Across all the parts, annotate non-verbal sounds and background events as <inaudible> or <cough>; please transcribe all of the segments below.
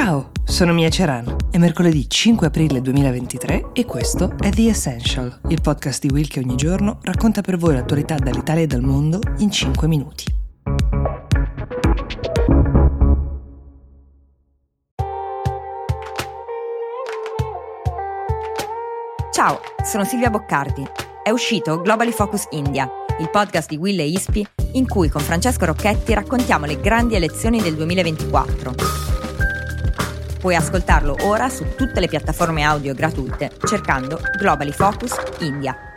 Ciao, sono Mia Ceran. È mercoledì 5 aprile 2023 e questo è The Essential, il podcast di Will che ogni giorno racconta per voi l'attualità dall'Italia e dal mondo in 5 minuti. Ciao, sono Silvia Boccardi. È uscito Globally Focus India, il podcast di Will e Ispi in cui con Francesco Rocchetti raccontiamo le grandi elezioni del 2024 Puoi ascoltarlo ora su tutte le piattaforme audio gratuite cercando Globally Focus India.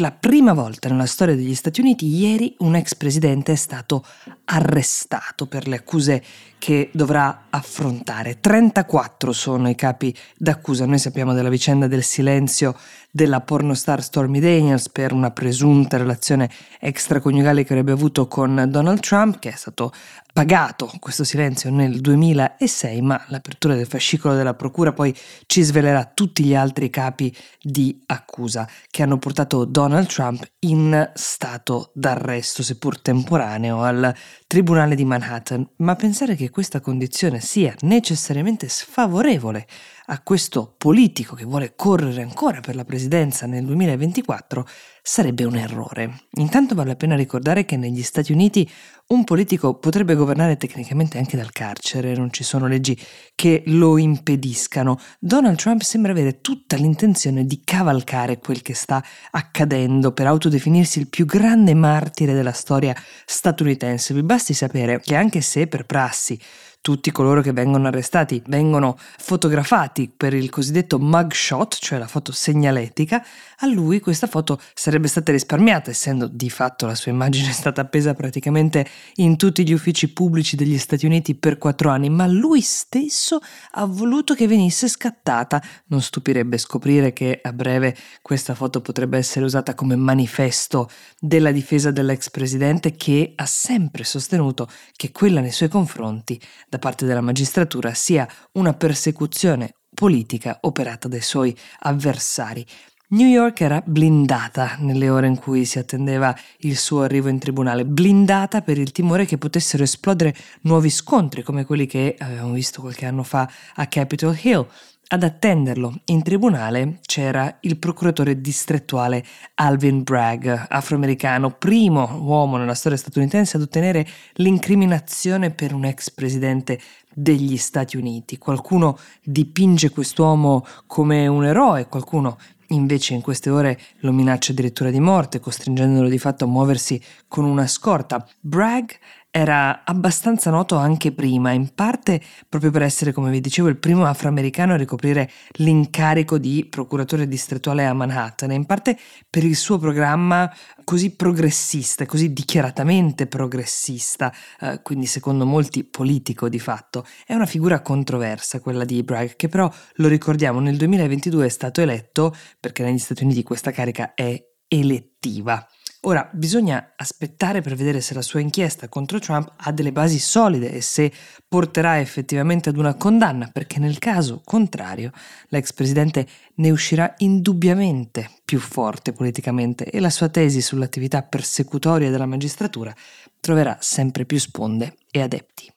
La prima volta nella storia degli Stati Uniti, ieri un ex presidente è stato arrestato per le accuse che dovrà affrontare. 34 sono i capi d'accusa. Noi sappiamo della vicenda del silenzio della pornostar Stormy Daniels per una presunta relazione extraconiugale che avrebbe avuto con Donald Trump, che è stato pagato questo silenzio nel 2006, ma l'apertura del fascicolo della procura poi ci svelerà tutti gli altri capi di accusa che hanno portato Donald Trump in stato d'arresto, seppur temporaneo, al Tribunale di Manhattan. Ma pensare che questa condizione sia necessariamente sfavorevole a questo politico che vuole correre ancora per la presidenza nel 2024 sarebbe un errore. Intanto vale la pena ricordare che negli Stati Uniti un politico potrebbe governare tecnicamente anche dal carcere, non ci sono leggi che lo impediscano. Donald Trump sembra avere tutta l'intenzione di cavalcare quel che sta accadendo per autodefinirsi il più grande martire della storia statunitense. Vi basti sapere che anche se per prassi tutti coloro che vengono arrestati vengono fotografati per il cosiddetto mugshot, cioè la foto segnaletica, a lui questa foto sarebbe stata risparmiata, essendo di fatto la sua immagine <laughs> stata appesa praticamente in tutti gli uffici pubblici degli Stati Uniti per quattro anni, ma lui stesso ha voluto che venisse scattata. Non stupirebbe scoprire che a breve questa foto potrebbe essere usata come manifesto della difesa dell'ex presidente che ha sempre sostenuto che quella nei suoi confronti da parte della magistratura sia una persecuzione politica operata dai suoi avversari. New York era blindata nelle ore in cui si attendeva il suo arrivo in tribunale, blindata per il timore che potessero esplodere nuovi scontri come quelli che avevamo visto qualche anno fa a Capitol Hill. Ad attenderlo in tribunale c'era il procuratore distrettuale Alvin Bragg, afroamericano, primo uomo nella storia statunitense ad ottenere l'incriminazione per un ex presidente degli Stati Uniti. Qualcuno dipinge quest'uomo come un eroe, qualcuno invece in queste ore lo minaccia addirittura di morte, costringendolo di fatto a muoversi con una scorta. Bragg era abbastanza noto anche prima, in parte proprio per essere, come vi dicevo, il primo afroamericano a ricoprire l'incarico di procuratore distrettuale a Manhattan e in parte per il suo programma così progressista, così dichiaratamente progressista, eh, quindi secondo molti politico di fatto. È una figura controversa quella di Bragg, che però, lo ricordiamo, nel 2022 è stato eletto, perché negli Stati Uniti questa carica è elettiva. Ora, bisogna aspettare per vedere se la sua inchiesta contro Trump ha delle basi solide e se porterà effettivamente ad una condanna, perché nel caso contrario l'ex presidente ne uscirà indubbiamente più forte politicamente e la sua tesi sull'attività persecutoria della magistratura troverà sempre più sponde e adepti.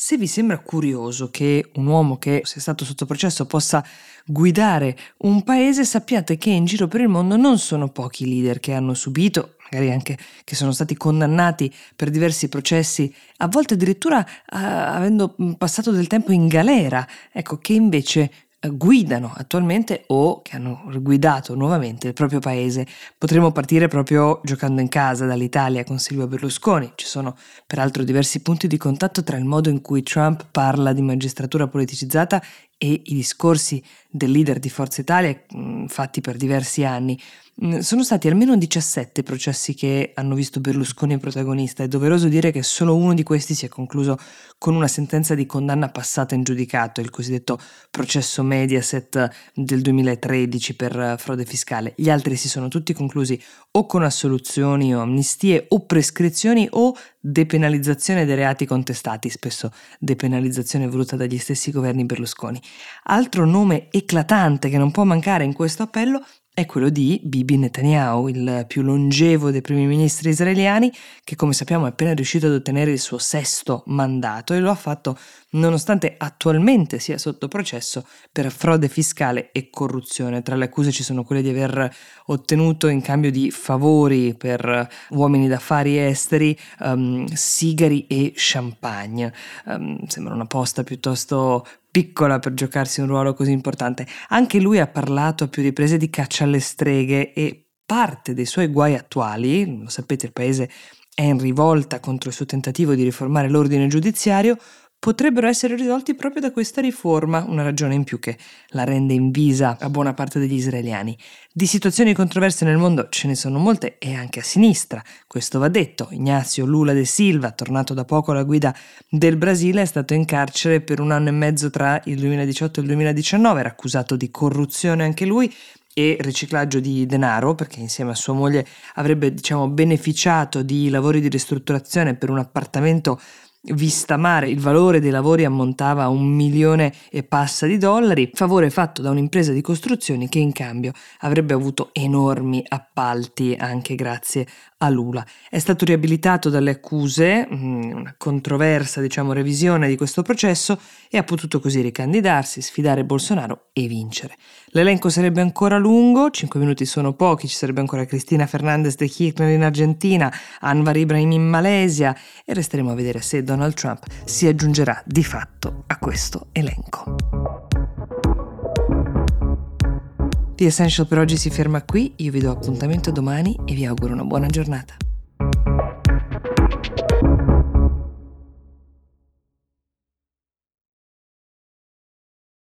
Se vi sembra curioso che un uomo che sia stato sotto processo possa guidare un paese, sappiate che in giro per il mondo non sono pochi leader che hanno subito, magari anche che sono stati condannati per diversi processi, a volte addirittura uh, avendo passato del tempo in galera, ecco, che invece guidano attualmente o che hanno guidato nuovamente il proprio paese. Potremmo partire proprio giocando in casa dall'Italia con Silvio Berlusconi. Ci sono peraltro diversi punti di contatto tra il modo in cui Trump parla di magistratura politicizzata e i discorsi del leader di Forza Italia fatti per diversi anni. Sono stati almeno 17 processi che hanno visto Berlusconi protagonista. È doveroso dire che solo uno di questi si è concluso con una sentenza di condanna passata in giudicato, il cosiddetto processo Mediaset del 2013 per frode fiscale. Gli altri si sono tutti conclusi o con assoluzioni o amnistie o prescrizioni o depenalizzazione dei reati contestati, spesso depenalizzazione voluta dagli stessi governi Berlusconi. Altro nome eclatante che non può mancare in questo appello è quello di Bibi Netanyahu, il più longevo dei primi ministri israeliani, che come sappiamo è appena riuscito ad ottenere il suo sesto mandato e lo ha fatto nonostante attualmente sia sotto processo per frode fiscale e corruzione. Tra le accuse ci sono quelle di aver ottenuto in cambio di favori per uomini d'affari esteri um, sigari e champagne. Um, sembra una posta piuttosto piccola per giocarsi un ruolo così importante. Anche lui ha parlato a più riprese di caccia alle streghe e parte dei suoi guai attuali, lo sapete il paese è in rivolta contro il suo tentativo di riformare l'ordine giudiziario, potrebbero essere risolti proprio da questa riforma, una ragione in più che la rende invisa a buona parte degli israeliani. Di situazioni controverse nel mondo ce ne sono molte e anche a sinistra, questo va detto. Ignazio Lula de Silva, tornato da poco alla guida del Brasile, è stato in carcere per un anno e mezzo tra il 2018 e il 2019, era accusato di corruzione anche lui, e riciclaggio di denaro, perché insieme a sua moglie avrebbe diciamo, beneficiato di lavori di ristrutturazione per un appartamento vista mare, il valore dei lavori ammontava a un milione e passa di dollari, favore fatto da un'impresa di costruzioni che in cambio avrebbe avuto enormi appalti anche grazie a Lula. È stato riabilitato dalle accuse, mm, una controversa diciamo revisione di questo processo e ha potuto così ricandidarsi, sfidare Bolsonaro e vincere. L'elenco sarebbe ancora lungo, 5 minuti sono pochi, ci sarebbe ancora Cristina Fernandez de Kirchner in Argentina, Anwar Ibrahim in Malesia e resteremo a vedere se Donald Trump si aggiungerà di fatto a questo elenco. The Essential per oggi si ferma qui, io vi do appuntamento domani e vi auguro una buona giornata.